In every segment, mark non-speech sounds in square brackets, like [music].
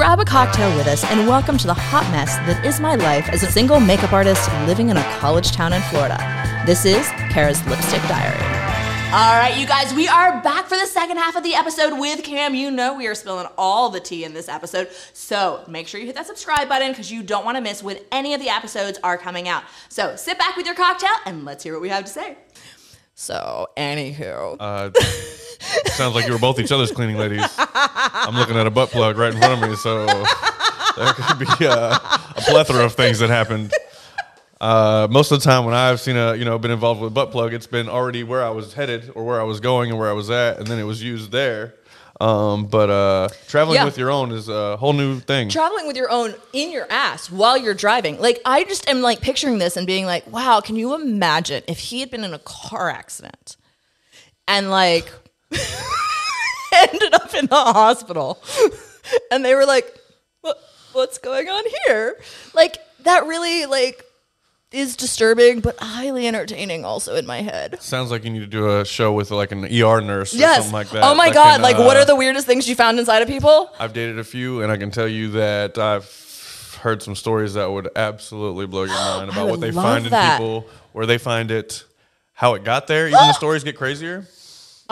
Grab a cocktail with us and welcome to the hot mess that is my life as a single makeup artist living in a college town in Florida. This is Kara's Lipstick Diary. All right, you guys, we are back for the second half of the episode with Cam. You know we are spilling all the tea in this episode, so make sure you hit that subscribe button because you don't want to miss when any of the episodes are coming out. So sit back with your cocktail and let's hear what we have to say. So, anywho, Uh, [laughs] sounds like you were both each other's cleaning ladies. I'm looking at a butt plug right in front of me, so there could be uh, a plethora of things that happened. Uh, most of the time, when I've seen a you know been involved with a butt plug, it's been already where I was headed or where I was going and where I was at, and then it was used there. Um, but uh, traveling Yeah. with your own is a whole new thing. traveling with your own in your ass while you're driving. Like I just am like picturing this and being like, wow, can you imagine if he had been in a car accident and like [laughs] ended up in the hospital [laughs] and they were like, what, what's going on here? Like that really like is disturbing but highly entertaining also in my head. Sounds like you need to do a show with like an ER nurse or Yes. something like that. oh my that god, like what uh, are the weirdest things you found inside of people? I've dated a few, and I can tell you that I've heard some stories that would absolutely blow your [gasps] mind about what they find in people, where they find it, how it got there. Even the [gasps] stories get crazier.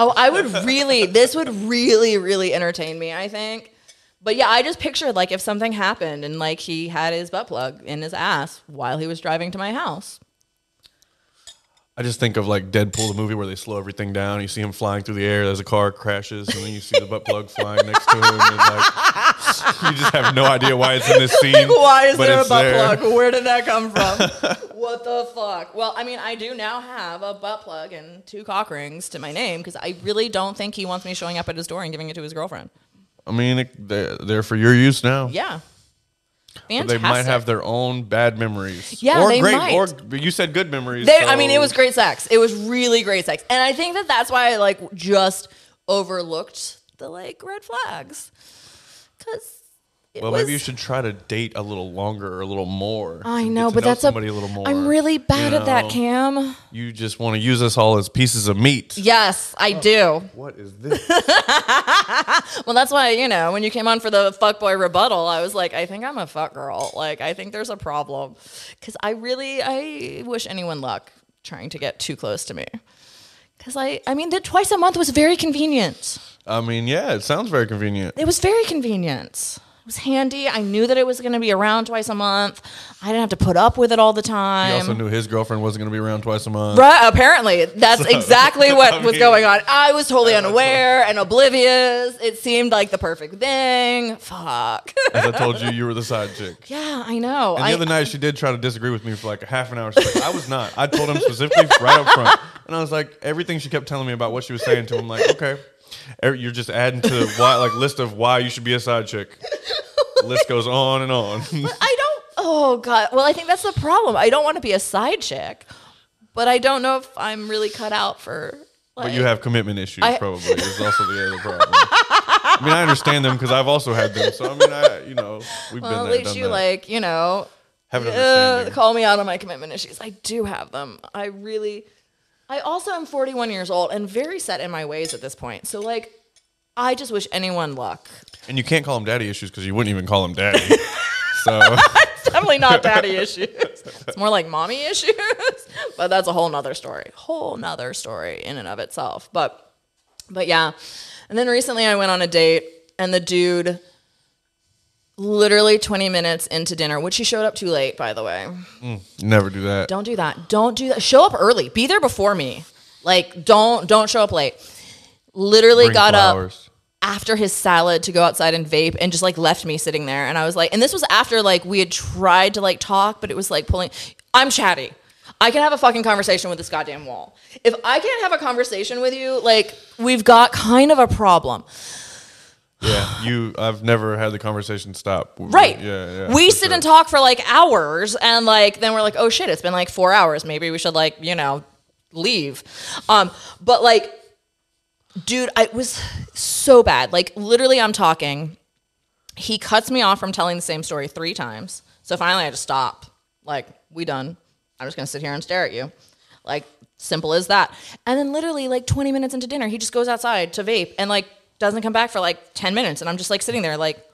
Oh, I would really, this would really, really entertain me, I think. But yeah, I just pictured like if something happened and like he had his butt plug in his ass while he was driving to my house. I just think of like Deadpool, the movie where they slow everything down. You see him flying through the air as a car crashes, and then you see the butt plug flying next to him. And like, [laughs] you just have no idea why it's in this [laughs] scene. Why is there a butt there. plug? Where did that come from? [laughs] what the fuck? Well, I mean, I do now have a butt plug and two cock rings to my name because I really don't think he wants me showing up at his door and giving it to his girlfriend. I mean, it, they're, they're for your use now. Yeah. Fantastic. they might have their own bad memories. Yeah, or they great, might. or you said good memories. They, I mean, it was great sex. It was really great sex, and I think that that's why I like just overlooked the like red flags because Well, was. maybe you should try to date a little longer or a little more. I know, get to but that's somebody a, little more. I'm really bad you at that. Cam. You just want to use us all as pieces of meat. Yes, I Oh. do. What is this? [laughs] Well, that's why you know when you came on for the fuckboy rebuttal, I was like, I think I'm a fuck girl. Like, I think there's a problem because I really, I wish anyone luck trying to get too close to me. Because I, I mean, the twice a month was very convenient. I mean, yeah, it sounds very convenient. It was very convenient. Was handy. I knew that it was going to be around twice a month. I didn't have to put up with it all the time. He also knew his girlfriend wasn't going to be around twice a month. Right, apparently, that's [laughs] exactly what [laughs] I was mean, going on. I was totally unaware and oblivious. It seemed like the perfect thing. Fuck. As I told you, [laughs] you were the side chick. yeah, I know. And I, the other night, she did try to disagree with me for like a half an hour. She's like, I was not. I told him specifically right up front. And I was like, everything she kept telling me about what she was saying to him, like, okay. Er- You're just adding to the why, like list of why you should be a side chick. List goes on and on. [laughs] I don't. Oh god. Well, I think that's the problem. I don't want to be a side chick, but I don't know if I'm really cut out for. Like, But you have commitment issues, I- probably. Is also the other problem. I mean, I understand them because I've also had them. So I mean, I you know we've Well, been at there, least done you that. like you know have an uh, call me out on my commitment issues. I do have them. I really. I also am 41 years old and very set in my ways at this point. So like, I just wish anyone luck. and you can't call them daddy issues because you wouldn't even call them daddy. [laughs] so [laughs] it's Definitely not daddy issues. It's more like mommy issues. [laughs] But that's a whole nother story. Whole nother story in and of itself. But but yeah. And then recently I went on a date and the dude literally 20 minutes into dinner, which he showed up too late, by the way. Mm, never do that. Don't do that. Don't do that. Show up early. Be there before me. Like don't don't show up late. Literally Bring got up flowers. After his salad to go outside and vape and just like left me sitting there and I was like and this was after like we had tried to like talk but it was like pulling I'm chatty. I can have a fucking conversation with this goddamn wall. If I can't have a conversation with you, like we've got kind of a problem. Yeah, you. I've never had the conversation stop. Right. Yeah, yeah. We sit sure. and talk for like hours and like then we're like, "Oh shit, it's been like 4 hours. Maybe we should like, you know, leave." Um but like dude, I was so bad. Like literally I'm talking. He cuts me off from telling the same story 3 times. So finally I just stop. Like, we done. I'm just going to sit here and stare at you. Like simple as that. And then literally like 20 minutes into dinner, he just goes outside to vape and like doesn't come back for like 10 minutes and I'm just like sitting there like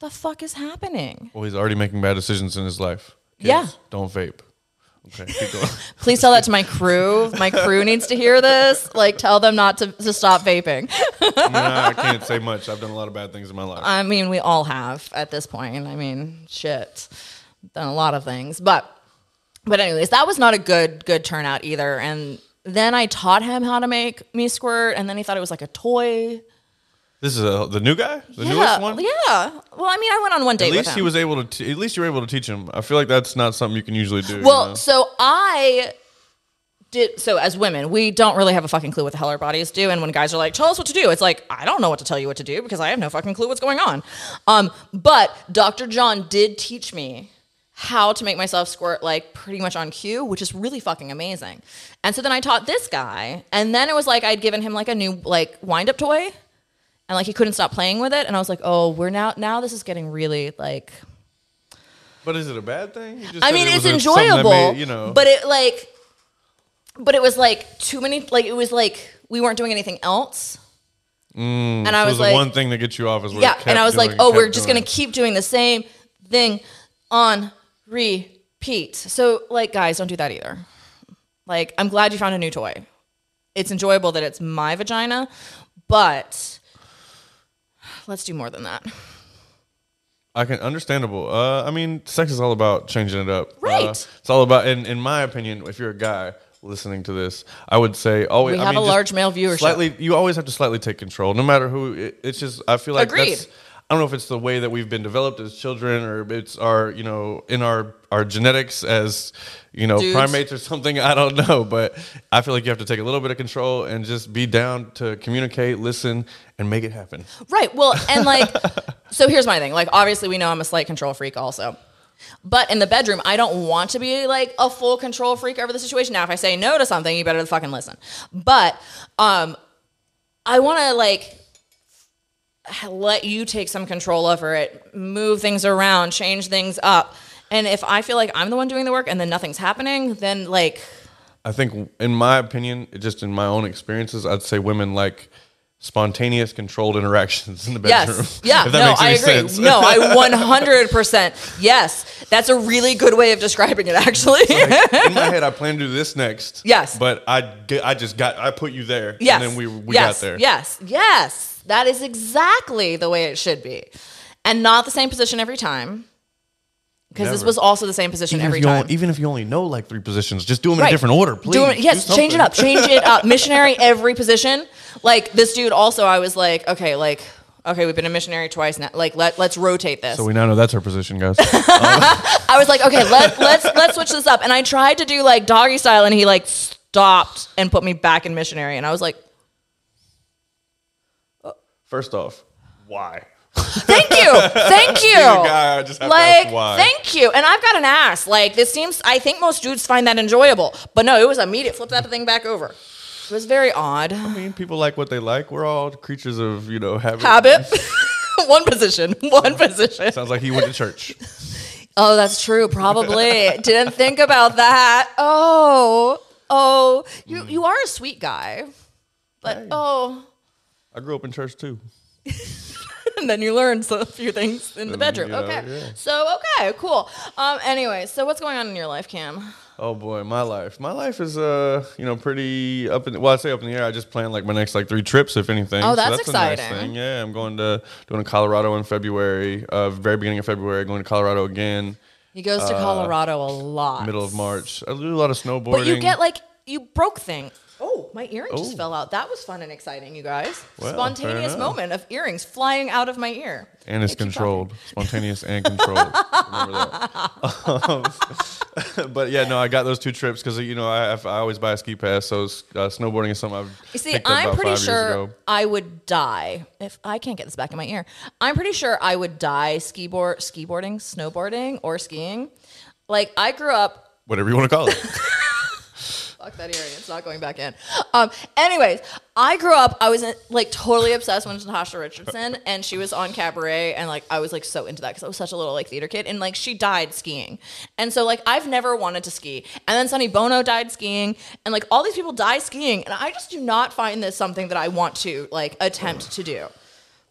the fuck is happening? Well, he's already making bad decisions in his life. Kids, Yeah. Don't vape. Okay. [laughs] Please tell that to my crew. My crew needs to hear this. Like, tell them not to, to stop vaping. Nah, I [laughs] can't say much. I've done a lot of bad things in my life. I mean, we all have at this point. I mean, shit, done a lot of things, but but anyways, that was not a good good turnout either. And then I taught him how to make me squirt, and then he thought it was like a toy. This is a, the new guy, the yeah, newest one. yeah. Well, I mean, I went on one date At with least he was able to. T- at least you were able to teach him. I feel like that's not something you can usually do. you Well, know? so I did. So as women, we don't really have a fucking clue what the hell our bodies do. And when guys are like, "Tell us what to do," it's like I don't know what to tell you what to do because I have no fucking clue what's going on. Um, but Dr. John did teach me how to make myself squirt like pretty much on cue, which is really fucking amazing. And so then I taught this guy, and then it was like I'd given him like a new like wind up toy. And like he couldn't stop playing with it, and I was like, "Oh, we're now now this is getting really like but is it a bad thing? Just I mean, it it's a- enjoyable, made, you know, but it like, but it was like too many. Like it was like we weren't doing anything else, and I Mm, so was the like, one thing that gets you off is yeah, and I was like, oh, we're just doing. gonna keep doing the same thing on repeat. So like, guys, don't do that either. Like, I'm glad you found a new toy. It's enjoyable that it's my vagina, but let's do more than that. I can understandable. Uh, I mean, sex is all about changing it up. Right. Uh, it's all about, in in my opinion, if you're a guy listening to this, I would say always. We I have mean, a large male viewership. Slightly, you always have to slightly take control, no matter who. It, it's just I feel like Agreed. that's. I don't know if it's the way that we've been developed as children, or it's our, you know, in our our genetics as, you know, Dudes. primates or something. I don't [laughs] know, but I feel like you have to take a little bit of control and just be down to communicate, listen, and make it happen. Right. Well, and like, [laughs] so here's my thing. Like, obviously, we know I'm a slight control freak also. But in the bedroom, I don't want to be like a full control freak over the situation. Now, if I say no to something, you better fucking listen. But um, I want to like let you take some control over it, move things around, change things up. And if I feel like I'm the one doing the work and then nothing's happening, then like, I think, in my opinion, just in my own experiences, I'd say women like spontaneous, controlled interactions in the bedroom. Yes. [laughs] Yeah. if that no, makes I any agree. sense. No, I [laughs] 100%. Yes. That's a really good way of describing it, actually. [laughs] in my head, I plan to do this next. Yes. but I, get- I just got, I put you there. yes. and then we, we yes. got there. Yes. Yes. That is exactly the way it should be. And not the same position every time. Because this Never. was also the same position Even every if, you time. only, even if you only know like three positions, just do them in a different order, please. Do yes, change it something. up. Change it up. [laughs] Missionary every position. Like this dude also I was like, okay, like okay, we've been a missionary twice now. Like let let's rotate this. So we now know that's our position, guys. [laughs] Um, I was like, okay, let let's let's switch this up. And I tried to do like doggy style and he like stopped and put me back in missionary and I was like, First off, why? "Thank you. Thank [laughs] you." Guy, I just have to like, thank you. And I've got an ass. Like this seems I think most dudes find that enjoyable. But no, it was immediate flip that thing back over. It was very odd. I mean, people like what they like. We're all creatures of you know habit. Habit. [laughs] one position. [laughs] One position. Sounds like he went to church. Oh, that's true. Probably didn't think about that. Oh, oh, you you are a sweet guy, but Hey. oh, I grew up in church too. [laughs] and then you learn so- a few things in the Um, bedroom. know, okay, yeah. so okay, cool. Um, anyway, so what's going on in your life, Cam? Oh boy, my life. My life is uh, you know, pretty up in well, I say up in the air. I just planned like my next like three trips, if anything. Oh, that's a nice exciting. thing. Yeah, I'm going to doing to Colorado in February. Uh, very beginning of February, going to Colorado again. He goes to Colorado a lot. Uh, Middle of March. I do a lot of snowboarding. but you get like you broke thing. Oh, my earring just Oh. fell out. That was fun and exciting, you guys. Well, Spontaneous fair enough. moment of earrings flying out of my ear. and it's Keep controlled, spontaneous and controlled. [laughs] Remember that. Um, [laughs] but yeah, no, I got those two trips because you know I, I always buy a ski pass, so uh, snowboarding is something I've. You see, I'm pretty sure. I would die if I can't get this back in my ear. I'm pretty sure I would die ski board, ski boarding, snowboarding, or skiing. Like I grew up. Whatever you want to call it. [laughs] Fuck that earring. It's not going back in. Um. Anyways, I grew up. I was uh, like totally obsessed with Natasha Richardson, and she was on Cabaret, and like I was like so into that because I was such a little like theater kid, and like she died skiing, and so like I've never wanted to ski, and then Sonny Bono died skiing, and like all these people die skiing, and I just do not find this something that I want to like attempt to do.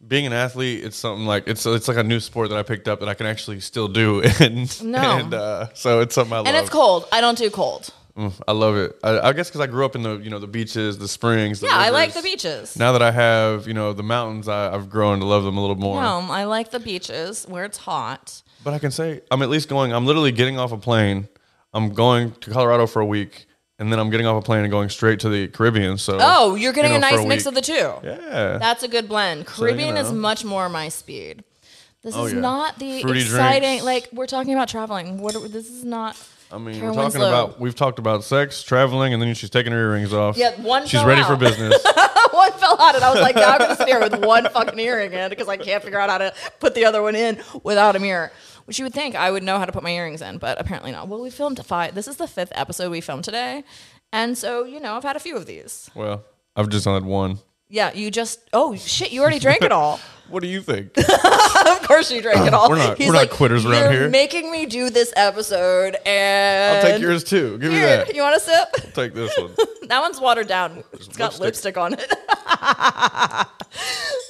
being an athlete, it's something like it's it's like a new sport that I picked up that I can actually still do, [laughs] and No. and uh, so it's something I love. And it's cold. I don't do cold. Mm, I love it. I, I guess because I grew up in the you know the beaches, the springs. The Yeah, I like the beaches. Now that I have you know the mountains, I, I've grown to love them a little more. No, I like the beaches where it's hot. But I can say I'm at least going. I'm literally getting off a plane. I'm going to Colorado for a week, and then I'm getting off a plane and going straight to the Caribbean. So Oh, you're getting you know, a nice mix of the two. Yeah, That's a good blend. you Caribbean is much more my speed. This Oh, is yeah. not the Fruity exciting. drinks. Like we're talking about traveling. What? Are, this is not. I mean, Karen we're talking Winslow. about we've talked about sex, traveling, and then she's taking her earrings off. Yeah, one She's ready for business. [laughs] one fell out, and I was like, now I'm gonna sit here with one fucking earring in because I can't figure out how to put the other one in without a mirror. Which you would think I would know how to put my earrings in, but apparently not. Well, we filmed five. This is the fifth episode we filmed today, and so you know I've had a few of these. well, I've just had one. Yeah, you just oh shit, you already drank it all. [laughs] What do you think? [laughs] of course you drank it all. We're not- He's we're not like, quitters around "You're here." Making me do this episode, and I'll take yours too. Give me Here, that. you want a sip? I'll Take this one. [laughs] That one's watered down. It's got lipstick, lipstick. on it.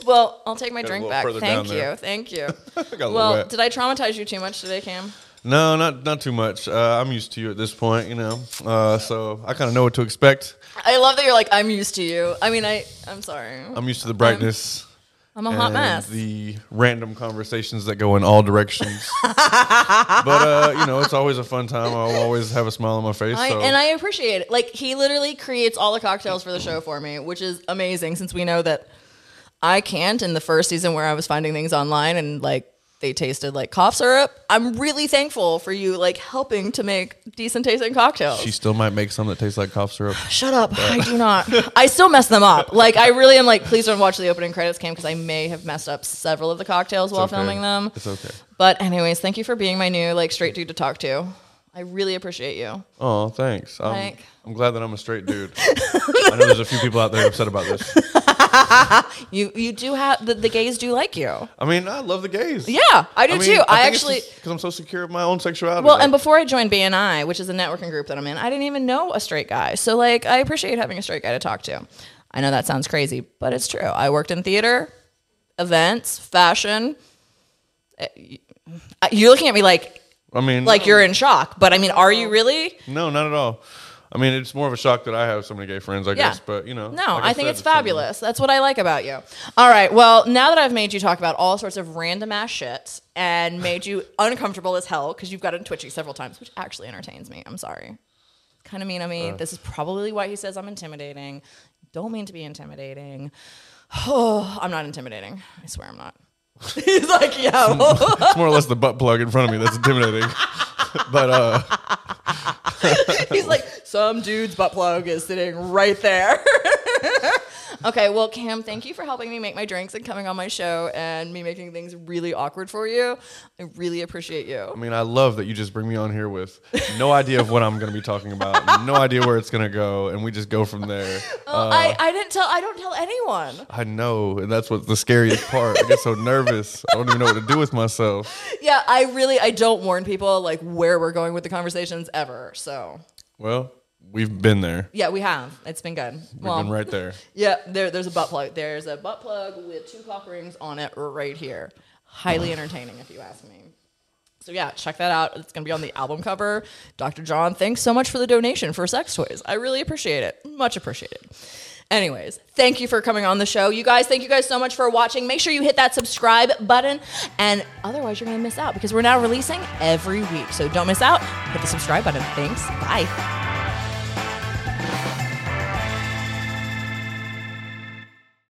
well, I'll take my Got a drink little back. further Thank you. there. Thank you. got a little well, wet. did I traumatize you too much today, Cam? No, not not too much. Uh, I'm used to you at this point, you know. Uh, so I kind of know what to expect. I love that you're like, I'm used to you. I mean, I, I'm sorry. I'm used to the brightness. I'm a hot mess. The random conversations that go in all directions. [laughs] but uh, you know, it's always a fun time. I'll always have a smile on my face. I, so. and I appreciate it. Like he literally creates all the cocktails for the show for me, which is amazing since we know that I can't in the first season where I was finding things online and like they tasted like cough syrup. I'm really thankful for you like helping to make decent tasting cocktails. she still might make some that taste like cough syrup. [sighs] Shut up. I do not. I still mess them up. Like I really am like please don't watch the opening credits cam because I may have messed up several of the cocktails while okay. filming them. It's okay. But anyways, thank you for being my new like straight dude to talk to. I really appreciate you. Oh, thanks. I'm, Like- I'm glad that I'm a straight dude. [laughs] I know there's a few people out there upset about this. [laughs] You you do have the, the gays do like you. I mean, I love the gays. Yeah, I do too. I, actually because I'm so secure of my own sexuality. well, and before I joined BNI, which is a networking group that I'm in, I didn't even know a straight guy. So like, I appreciate having a straight guy to talk to. I know that sounds crazy, but it's true. I worked in theater, events, fashion. Uh, You're looking at me like I mean, like you're in shock, but I mean, are you really? no, not at all. I mean, it's more of a shock that I have so many gay friends, I Yeah. guess. But you know, No, like I, think said, it's something- fabulous. That's what I like about you. All right. Well, now that I've made you talk about all sorts of random ass shit and made you [laughs] uncomfortable as hell because you've gotten twitchy several times, which actually entertains me. I'm sorry. Kind of mean of me. this is probably why he says I'm intimidating. Don't mean to be intimidating. Oh, [sighs] I'm not intimidating. I swear I'm not. [laughs] He's like, yeah. well, It's more or less the butt plug in front of me that's intimidating. [laughs] but uh, He's like, some dude's butt plug is sitting right there. [laughs] okay, well, Cam, thank you for helping me make my drinks and coming on my show and me making things really awkward for you. I really appreciate you. I mean, I love that you just bring me on here with no idea of what I'm going to be talking about, no idea where it's going to go, and we just go from there. Oh, I, I didn't tell, I don't tell anyone. I know, and that's what's the scariest part. I get so nervous. I don't even know what to do with myself. Yeah, I really, I don't warn people like where we're going with the conversations ever. So Well, we've been there. yeah, we have. It's been good. We've Well, been right there. [laughs] Yeah, there, there's a butt plug. There's a butt plug with two cock rings on it right here. Highly entertaining, if you ask me. So yeah, check that out. It's gonna be on the album cover. Dr. John, thanks so much for the donation for sex toys. I really appreciate it. Much appreciated. Anyways, thank you for coming on the show. You guys, thank you guys so much for watching. Make sure you hit that subscribe button, and otherwise, you're gonna miss out because we're now releasing every week. So don't miss out. Hit the subscribe button. Thanks. Bye.